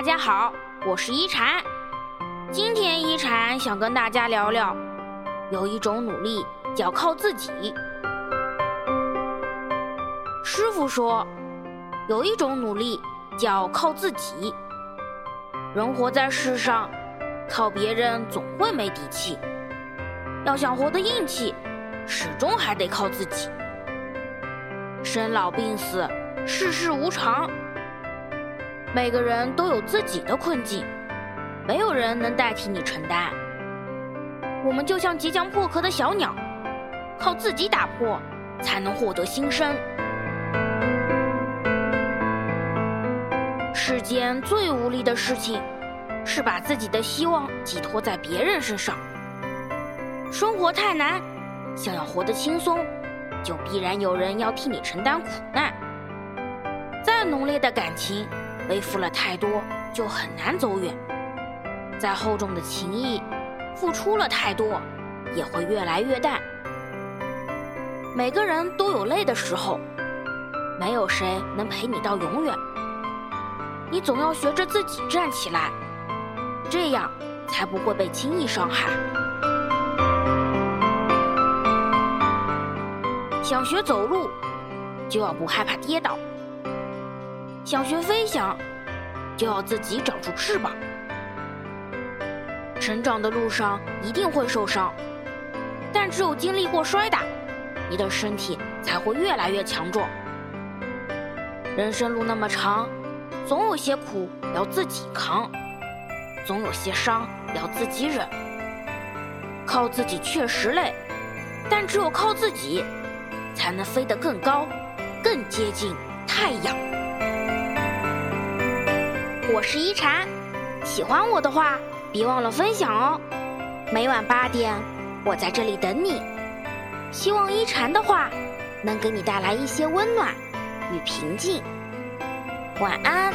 大家好，我是一禅。今天一禅想跟大家聊聊，有一种努力叫靠自己。师傅说，有一种努力叫靠自己。人活在世上，靠别人总会没底气。要想活得硬气，始终还得靠自己。生老病死，世事无常。每个人都有自己的困境，没有人能代替你承担。我们就像即将破壳的小鸟，靠自己打破，才能获得新生。世间最无力的事情，是把自己的希望寄托在别人身上。生活太难，想要活得轻松，就必然有人要替你承担苦难。再浓烈的感情。背负了太多，就很难走远；再厚重的情谊，付出了太多，也会越来越淡。每个人都有累的时候，没有谁能陪你到永远。你总要学着自己站起来，这样才不会被轻易伤害。想学走路，就要不害怕跌倒。想学飞翔，就要自己长出翅膀。成长的路上一定会受伤，但只有经历过摔打，你的身体才会越来越强壮。人生路那么长，总有些苦要自己扛，总有些伤要自己忍。靠自己确实累，但只有靠自己，才能飞得更高，更接近太阳。我是一禅，喜欢我的话，别忘了分享哦。每晚八点，我在这里等你。希望一禅的话能给你带来一些温暖与平静。晚安。